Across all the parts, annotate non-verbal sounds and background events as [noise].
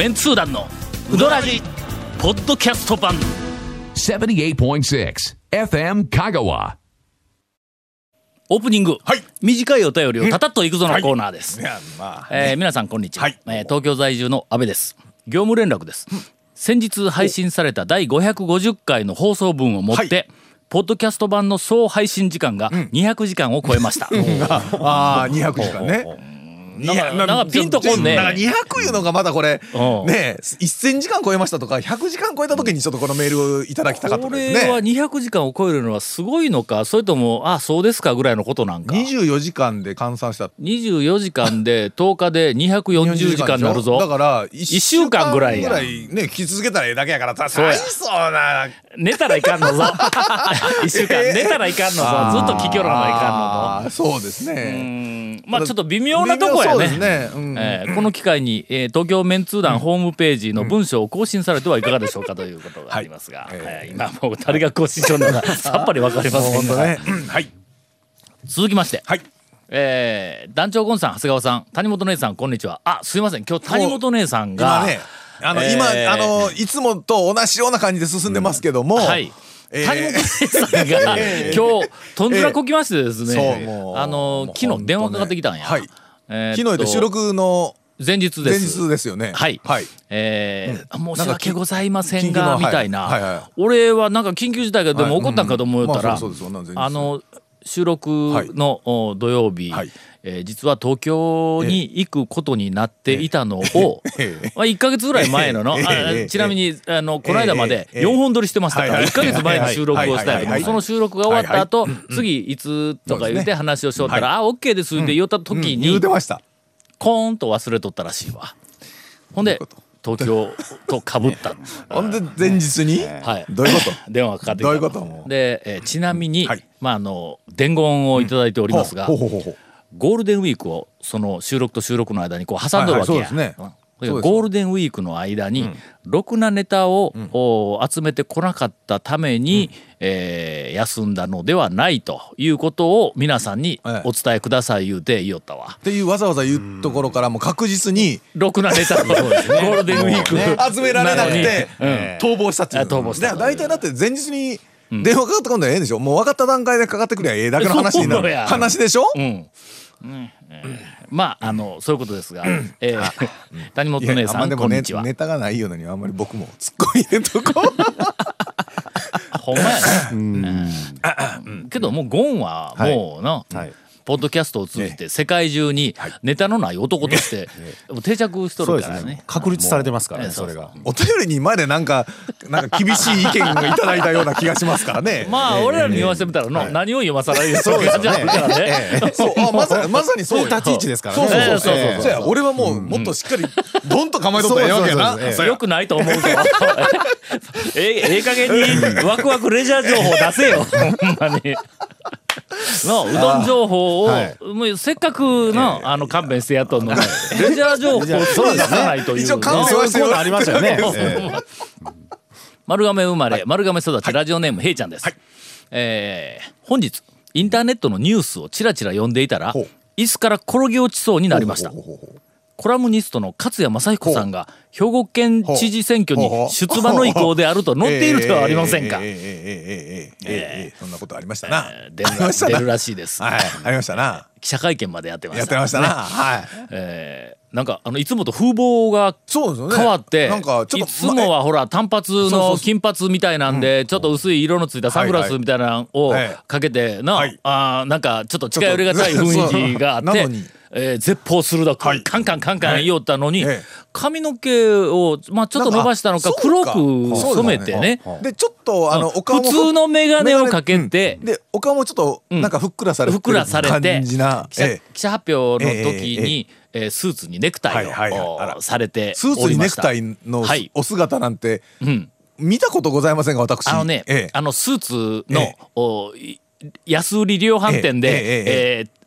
メンツー団のウドラジポッドキャスト版。78.6 FM Kagawa. オープニング、はい。短いお便りをたたっといくぞのコーナーです、い。やまあ。えー皆さんこんにちは、はい。えー東京在住の安倍です。業務連絡です、先日配信された第550回の放送分をもって、はい。ポッドキャスト版の総配信時間が200時間を超えました、[laughs] ああ200時間ねなんかなんかピンとこんね。なんか200いうのがまだこれうん。ね1000時間超えましたとか100時間超えた時にちょっとこのメールをいただきたかったこですれはね200時間を超えるのはすごいのかそれともあそうですかぐらいのことなんか。24時間で換算した。24時間で [laughs] 10日で240時間になるぞ。だから1一週間ぐらいやぐらいね聞き続けたらええだけやから大そうな。寝たらいかんのぞ。[laughs] 一週間寝たらいかんのぞ。ずっと聞きよらないかんのぞ。そうですうねん。まあちょっと微妙なとこやね。ですね。うん。えーこの機会に、えー東京メンツー団ホームページの文章を更新されてはいかがでしょうかということがありますが、はい。えー今もう誰が更新しようのか [laughs] さっぱりわかりませんが、ねうんはい。続きまして、はい。えー団長ゴンさん長谷川さん谷本姉さんこんにちは。あすいません。今日谷本姉さんが今ねあの、えー今あのいつもと同じような感じで進んでますけども、はい、えー。谷本姉さんが [laughs] 今日とんずらこきましてですね、そうもうあの昨日電話かかってきたんや、はいえー昨日で収録の前日で前す日ですよね。はい、はい。えー申しなんか訳ございませんがみたいな、はいはいはい。俺はなんか緊急事態がでも起こったんかと思ったら、あの収録のお土曜日、はい。えー実は東京に行くことになっていたのを、ええまあ、1か月ぐらい前のの、えちなみにあのこの間までええ4本撮りしてましたからはい1か月前に収録をしたいはいはいその収録が終わった後、次いつとか言って話をしよったら「あ OK です」って言った時うんに、言うてました。コーンと忘れとったらしいわ。ほんで東京とかぶった。[laughs] ほんで前日に、[laughs] はい。どういうこと？[laughs] 電話がかかってきた。どういうこと？で、えーちなみに、はい。まああの伝言をいただいておりますが、ほうほうほうほう。ゴールデンウィークをその収録と収録の間にこう挟んどるわけや。はいはいそうですねゴールデンウィークの間に、ろくなネタを、お集めてこなかったために、えー休んだのではないということを皆さんにええ。お伝えください言うて言おったわ。っていうわざわざ言うところからも確実にろくなネタを [laughs] ゴールデンウィーク、集められなくてうん。逃亡したっていうあ逃亡した。で大体だって前日に電話かかってこんのはええんでしょ。もう分かった段階でかかってくりゃええだけの話になる。話でしょ？うん。ねえーまああのそういうことですが、[laughs] えー [laughs] 谷本姉さんこんにちは。ネタがないようなにあんまり僕も突っ込み入れとこ。う [laughs] ほんまやね。うん。けどもうゴンはもうな、はいポッドキャストを通じて世界中にネタのない男として定着しとそうでするからね。ね。。確立されてますからええね、それが。お便りにまでなんかなんか厳しい意見をいただいたような気がしますからね。[laughs] まあ俺らに言わせてみたらの、何を今更言うそう感じあるからね。そうあまさまさにそうよ立ち位置ですからね。そうそうそう。ええ。そうそう俺はもうもっとしっかりドンと構えとったらええわけやな。よくないと思うぞ。[laughs] ええええ加減にワクワクレジャー情報出せよ。[laughs] ほんまに。のうどん情報を、はい。もうせっかくの、あの勘弁してやっとんのにレジャー情報をそう出さないというそういうコーナーありましたよね。え丸亀生まれ、丸亀育ち、ラジオネームへいちゃんです、えー本日インターネットのニュースをちらちら読んでいたら椅子から転げ落ちそうになりました。ほうほうほうほうコラムニストの勝谷正彦さんが兵庫県知事選挙に出馬の意向であると載っているではありませんか？そんなことありましたな。出るらしいです。はいありましたな。記者会見までやってました。やってましたな。はい。なんかあのいつもと風貌が変わって、いつもはほら単発の金髪みたいなんでちょっと薄い色のついたサングラスみたいなのをかけてな、あなんかちょっと近寄りがたい雰囲気があって。えー絶 fal 鋭く、はい。カンカンカンカン言おったのに、ええ。髪の毛を、まあ、ちょっと伸ばしたのか黒く染めてね。でちょっとあのお顔普も通の眼鏡をかけて、うん。でお顔もちょっとなんかふっくらされてふっくらされて感じな。記者ええ。記者発表の時に、えースーツにネクタイを、はいはいされてスーツにネクタイのお姿なんてうん、見たことございませんが私。あのね、ええ。あのスーツの、ええ。おい安売り量販店で、ええええ。えー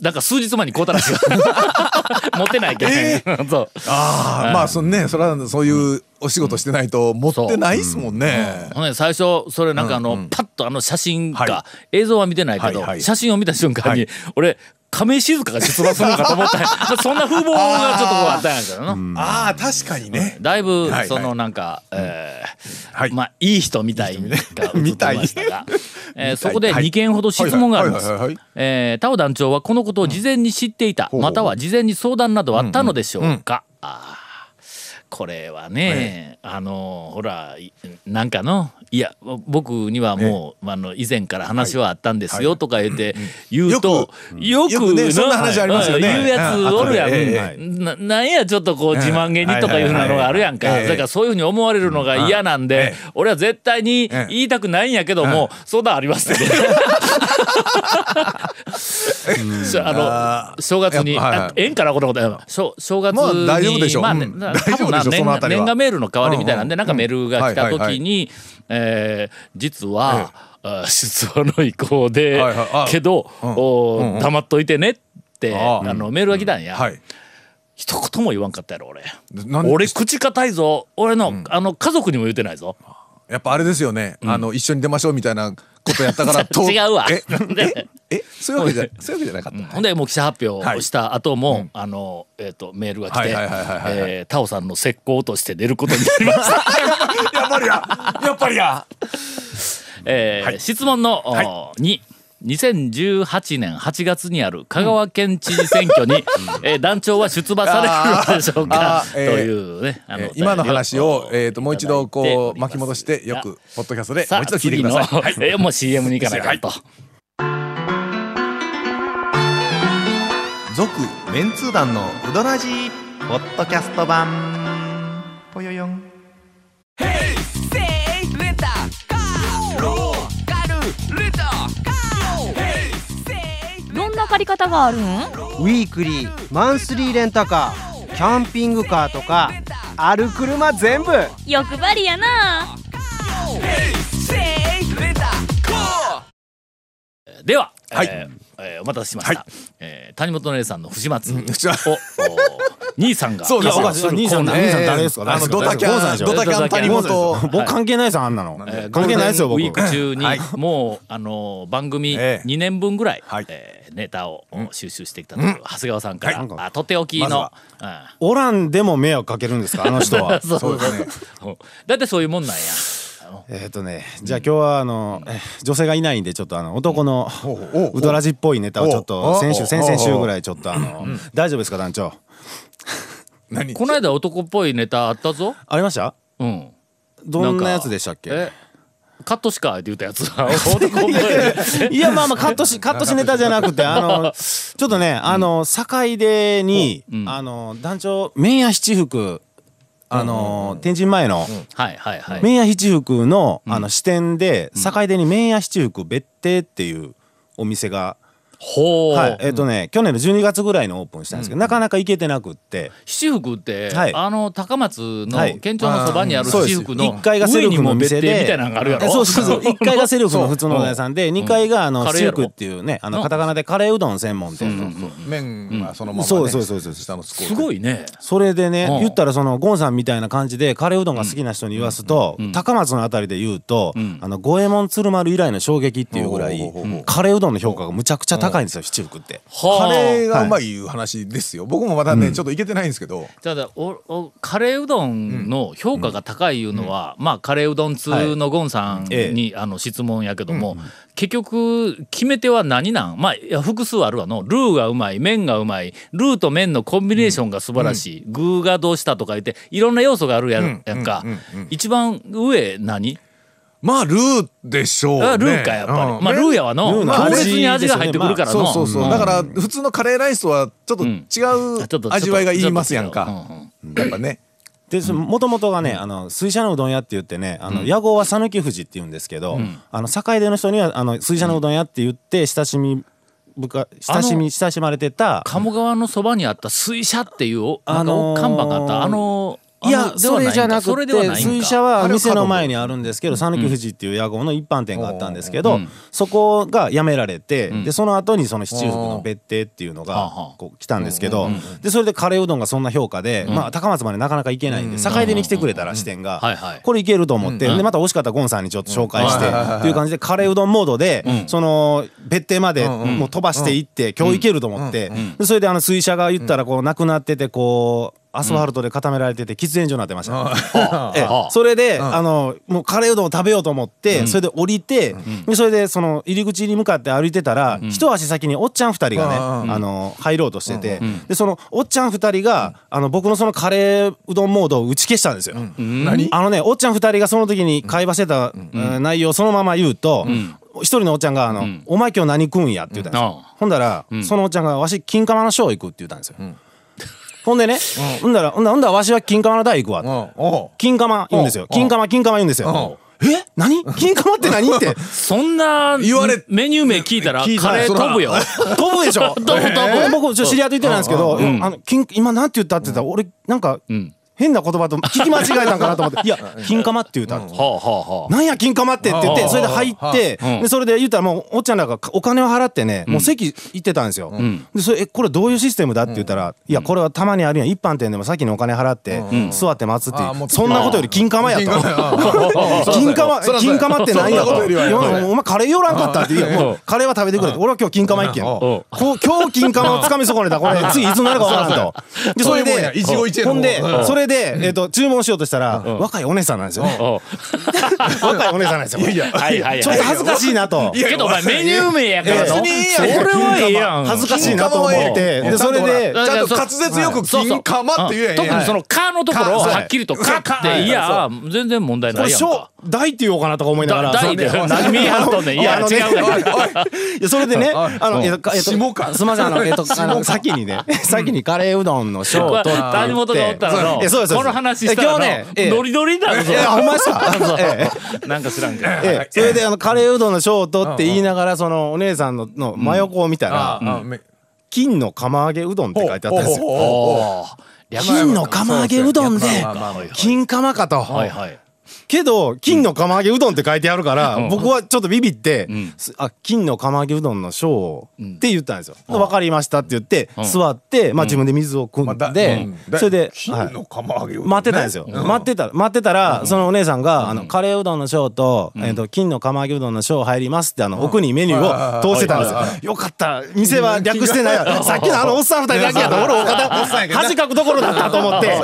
なんか数日前に買うたらしい [laughs] 持ってないけん、[laughs] そう。ああまあそのねそれはそういうお仕事してないと持ってないっすもんね。ほんで最初それなんかあの、パッとあの写真か、は映像は見てないけど、はいはい。写真を見た瞬間に、はい。俺亀井静香が出馬するのかと思った [laughs] そんな風貌がちょっとこうあったんやけどな。ああ確かにね。だいぶはいはい。そのなんか、えーはい。まあいい人みたいが映ってましたが、[laughs] えーそこではい。2件ほど質問があります。はいはい。はいはい。えータオ団長はこのことを事前に知っていた、または事前に相談などあったのでしょうか、あーこれはね、あのほらいなんかのいや僕にはもう、あの以前から話はあったんですよとか言って言うと、よくよくねそんな話ありますよね。言うやつおるやん、うんええななんやちょっとこう自慢げにとかいうふうなのがあるやんか、だからそういうふうに思われるのが嫌なんで、ええ俺は絶対に言いたくないんやけども、相談ありますっ [laughs] [laughs] ああの正月に、はいかなこのこと正正月に、まあ大丈夫でしょ。うまあうん。な大丈夫でしょ年賀年賀メールの代わりみたいなんで、うんうん。なんかメールが来たはいはい時に、えー実は、あ出馬の意向で、はいはい。あけど、お黙っといてねって、ああのメールが来たんや、はい。一言も言わんかったやろ俺。俺口堅いぞ。俺の,、あの家族にも言ってないぞ。やっぱあれですよね。あの一緒に出ましょうみたいなことやったからと [laughs] 違うわ。えで [laughs] ええそういうわけじゃ [laughs] そういうわけじゃなかった。ほんでもう記者発表をした後も、あの、えっ、と、メールが来て、タオさんの石膏として出ることになりました。やっぱりや。やっぱりや。えー質問の、おに、2018年8月にある香川県知事選挙に、[laughs] えー団長は出馬されるのでしょうか？えー [laughs] というね、あえー今の話をえっともう一度こう巻き戻してよくポッドキャストでもう一度聞いてください。次の [laughs] えーもう CM に行かないかんと。続メンツー団のウドラジーポッドキャスト版り方があるん？ウィークリーマンスリーレンタカーキャンピングカーとかある車全部。欲張りやな。では、はい。えーえーお待たせしました、えー谷本姉さんの不始末を、じゃあお兄さんが。そうです兄さん兄さん誰ですか？あのドタキャンドタキャン谷本。僕関係ないですよあんなの。えー関係ないですよ僕。ウィーク中に、はい。もうあの番組ええ。2年分ぐらい、はい。えーネタを収集してきたという、長谷川さんから、はい。あとっておきの、まずは。オランでも迷惑かけるんですか？あの人は。[laughs] そうそうね。う。んだってそういうもんなんや。えっとねじゃあ今日はあのえ女性がいないんでちょっとあの男のウドラジっぽいネタをちょっおとう。先週先々週ぐらい。いちょっとあの大丈夫ですか団長？何？この間男っぽいネタあったぞ。ありました？うん。どんなやつでしたっけ？えカットしかって言ったやつ。[laughs] い。いやまあまあカットし [laughs] カットしネタじゃなくてあのちょっとねあの坂出にうん。あの団長麺屋七福あの天神前の。麺屋七福のあの支店で坂出に麺屋七福別邸っていうお店がほう。はい。えっとね去年の12月ぐらいにオープンしたんですけどなかなか行けてなくって。七福って、はい。あの高松はい。の県庁のそばにある七福の1階がセルフの店でみたいなのがあるやろ。えそうそうそう。[laughs] 1階がセルフの普通のうどん屋さんで2階があの七福っていうねあのカタカナでカレーうどん専門店。麺はそのままね。そうそうそうそう下のスコーすごいね。それでね、うん。言ったらそのゴンさんみたいな感じでカレーうどんが好きな人に言わすと、高松のあたりで言うと、あの五右衛門鶴丸以来の衝撃っていうぐらい、カレーうどんの評価がむちゃくちゃ高いんですよ七福って。はあ。カレーがうまいいう話ですよ。僕もまだねちょっといけてないんですけど。ただおおカレーうどんの評価が高いいうのは、まあカレーうどん通のゴンさんに、ええ。あの質問やけども、結局決め手は何なん？まあいや複数あるわの。ルーがうまい麺がうまいルーと麺のコンビネーションが素晴らしい、具がどうしたとか言っていろんな要素があるや,、ん、やんか、一番上何？まあルーでしょうね。あルーかやっぱり、うん。まあルーやわのルーの強味烈に味が入ってくるからの、そうそうそう。ん。だから普通のカレーライスとはちょっと違ちょっとう味わいがいりますやんか。と違う。うんうん。やっぱね。でもともとがね、あの水車のうどん屋って言ってねあの、屋号は讃岐富士って言うんですけど、あの坂出の人にはあの水車のうどん屋って言って親しみ深親しみ親しまれてた鴨川のそばにあった水車っていうおなんかあのー看板があった。あのいやそれじゃなくて水車は店の前にあるんですけど讃岐富士っていう屋号の一般店があったんですけどそこがやめられてでその後にその七福の別邸っていうのがこう来たんですけどでそれでカレーうどんがそんな評価でまあ高松までなかなか行けないんで坂出に来てくれたら支店がこれいけると思ってでまた美味しかったらゴンさんにちょっと紹介してっていう感じでカレーうどんモードでその別邸までもう飛ばしていって今日行けると思ってでそれであの水車が言ったらこうなくなっててこうアスファルトで固められてて喫煙所になってました。ええ。それで、あのもうカレーうどんを食べようと思って、それで降りて、でそれでその入り口に向かって歩いてたら、一足先におっちゃん二人がね、あの入ろうとしてて、でそのおっちゃん二人が、あの僕のそのカレーうどんモードを打ち消したんですよ。何？あのねおっちゃん二人がその時に会話してた、えー内容をそのまま言うと、一人のおっちゃんがあの、お前今日何食うんや」って言ったんですよ。あほんだら、そのおっちゃんが「わし金釜のショー行く」って言ったんですよ。ほんでね、ほんだらほんだらほんだらわしは金釜の台行くわ。金釜言うんですよ。金釜金釜言うんですよ。え？何？金釜って何？って。[laughs] そんな言われメニュー名聞いたらカレー飛ぶよ。[laughs] 飛ぶでしょ。飛 [laughs] ぶ飛ぶ。僕ちょっと知り合いと言ってないんですけど、あの金今なんて言ったって言ったら俺なんかん変な言葉と聞き間違えたんかなと思って「いや金釜」って言ったんですはあはあはあ。なんや金釜ってって言ってそれで入ってうん。でそれで言ったらもうおっちゃんらがお金を払ってねもう席行ってたんですよ。でそれえこれどういうシステムだって言ったらいやこれはたまにあるやん。一般店でも先にお金払って座って待つってあもいううそんなことより金釜やと。金釜 [laughs] 金釜そらそうや。金釜って何やと。お前カレー寄らんかったって。言うよもうカレーは食べてくれって。俺は今日金釜一軒うん。こう今日金釜をつかみ損ねた。これ次いつになるかわからんと。でそれでほんでそれでえっと注文しようとしたら若いお姉さんなんですよね。[laughs] 若いお姉さんなんですよいやいや。はいはいはい。ちょっと恥ずかしいなと。けどお前メニュー名やから。の別にいいやん。それはええやん。恥ずかしいなと思って。で、それで、ちゃんと滑舌よく金釜って言え特にその「か」のところをかはっきりと「か」って。い。や全然問題これ、ないやんか。小、大って言おうかなとか思いながら。だ大で何見張っとんねん。いや違うわ。[laughs] いや、それでね、あの、えっと、すみません、あの、えっと、先にね、[laughs] 先にカレーうどんのショーと。谷本がおったらのえそうですこの話した今日ねノリノリだぞ。え、ほんまですか？[laughs] ええ。なんか知らんけど。ええ。それで、あの、カレーうどんのショートって言いながら、その、お姉さんの、の真横を見たあら、金の釜揚げうどんって書いてあったんですよ。金の釜揚げうどんで金釜かと。けど金の釜揚げうどんって書いてあるから、ん。僕はちょっとビビってん「すあ金の釜揚げうどんのショー」って言ったんですよ。で分かりましたって言ってん。座って、まあ、自分で水を汲んでうん。だそれで、はい。金の釜揚げうどんね。待ってたんですよ、待ってた待ってたら、そのお姉さんが、あのカレーうどんのショーと,、えー、と金の釜揚げうどんのショー入りますってあの、奥にメニューを通してたんですよ、よかった。店は略してないわ。さっきのあのおっさん二人だけやと俺お方恥かくところだったと思って。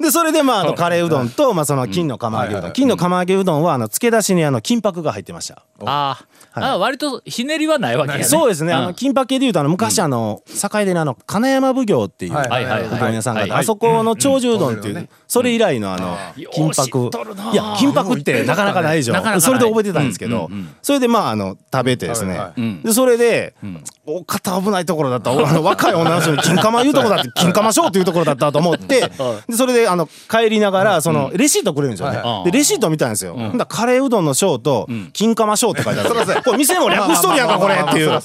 でそれでまああのカレーうどんと、まあ、その金の釜揚げうどん金の釜揚げうどんはあの漬け出しにあの金箔が入ってました。あー。あ割とひねりはないわけやね。そうですね、んあの金箔系でいうとあの昔あの境でのあの金山奉行っていううはいはいはい。はいどん屋さんがあそこの長寿うどんっていう、うん。それ以来のあの金箔。いや金箔ってなかなかないでしょ。なかなかない。それで覚えてたんですけど、それでまああの食べてですね、でそれで、お肩危ないところだった。あの若い女の人に金釜言うところだって金釜ショーっていうところだったと思ってでそれであの帰りながらそのレシートくれるんですよね、はい。でレシート見たんですよ、ほん。だらカレーうどんのショーと金釜ショーって書いてある、これ店も略しとるやんかこれっていう。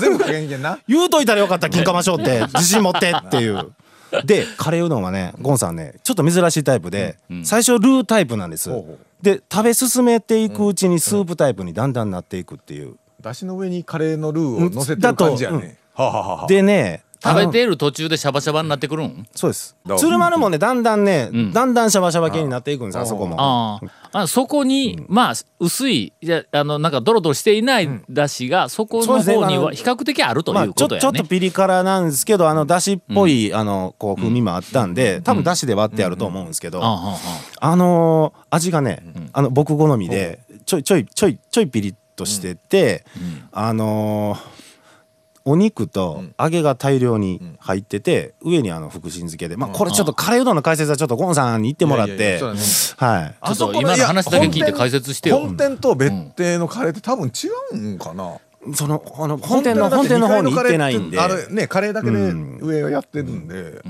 全部な。言うといたらよかった金釜ショーって。自信持ってっていう。でカレーうどんはねゴンさんねちょっと珍しいタイプで、最初ルータイプなんです、で食べ進めていくうちにスープタイプにだんだんなっていくっていう、だしの上にカレーのルーを乗せてる感じやね。はあはあはあでね食べている途中でシャバシャバになってくるん？そうです。鶴丸もねだんだんね、だんだんシャバシャバ系になっていくんですあそこも。あああそこに、まあ薄いいやあのなんかドロドロしていないだしが、そこの方には比較的あるとまあ、いうちょことやね。ちょっとピリ辛なんですけどあのだしっぽい、あのこう風味もあったんで、多分だしで割ってあると思うんですけど、あああああのー味がね、あの僕好みでちょいちょいちょいちょいピリッとしてて、あのーお肉と揚げが大量に入ってて、上にあの福神漬けで、まあこれちょっとカレーうどんの解説はちょっとゴンさんに言ってもらってはい。ちょっと今の話だけ聞いて解説してよ。本店と別邸のカレーって多分違うんかな？そのあの本店の本店の方に行ってないんで。あれねカレーだけで上をやってるんで。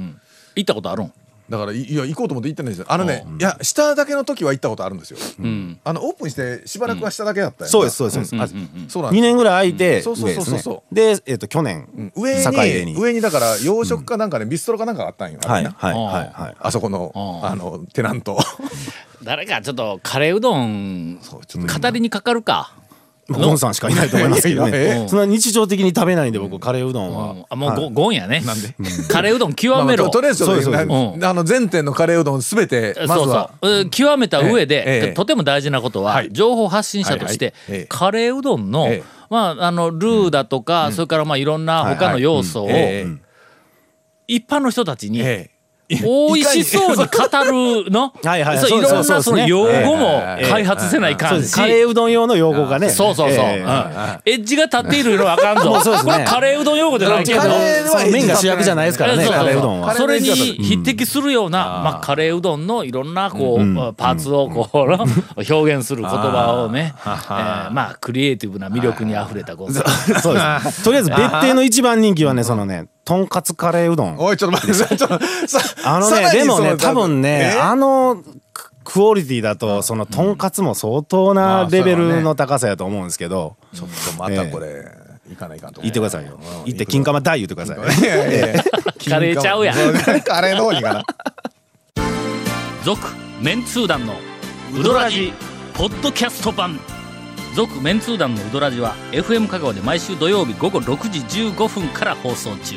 行ったことあるん？だからいいや行こうと思って行ってないんですよ。あのねいや下だけの時は行ったことあるんですよ。うん。あのオープンしてしばらくは下だけだったよそうですそうです。そうです、2そうなんです。年ぐらい空いてそうそうそうそう。で、えっと去年、うん。上に上にだから洋食かなんかねビストロかなんかがあったんよ。はいはいはいはい。あそこのああのテナント。[laughs] 誰かちょっとカレーうどん語りにかかるか、ゴンさんしかいないと思いますけどね。そんな日常的に食べないんで僕カレーうどんは、うん。あもうはい。ゴゴンやね。なんで？[laughs] カレーうどん極めろ、あととりあえずそうですそうですなうん。あの全店のカレーうどんすべてまずそうは極めた上で、とても大事なことは、はい。情報発信者として、カレーうどんの、ええ。まあ、あのルーだとか、それからまあいろんな他の要素を、ええ。一般の人たちに、ええ美味しそうに語るの？[laughs] はいはいそういろんなその用語もええ開発せないかんし、カレーうどん用の用語がね。そうそうそう、エッジが立っているのはあかんぞ。[laughs] ね。これカレーうどん用語じゃないけど。麺が主役じゃないですからねえそうそう。カレーうどんは。それに匹敵するような、まあ、カレーうどんのいろんなこう、パーツをこう、[laughs] 表現する言葉をね、えーまあクリエイティブな魅力にあふれたそう。です。とりあえず別邸の一番人気はねそのねとんかつカレーうどん。おいちょっと待ってちょっとさあのねでもね多分ねえ？あのククオリティだとそのとんかつも相当なレベルの高さやと思うんですけど。ちょっとまたこれ。行かないかんと言ってくださいよ。言って金玉大言ってください。[laughs] カレーちゃうやん。[laughs] カレーの方にかな。続メンツー団のウドラジポッドキャスト版。続メンツー団のウドラジは FM 香川で毎週土曜日午後6時15分から放送中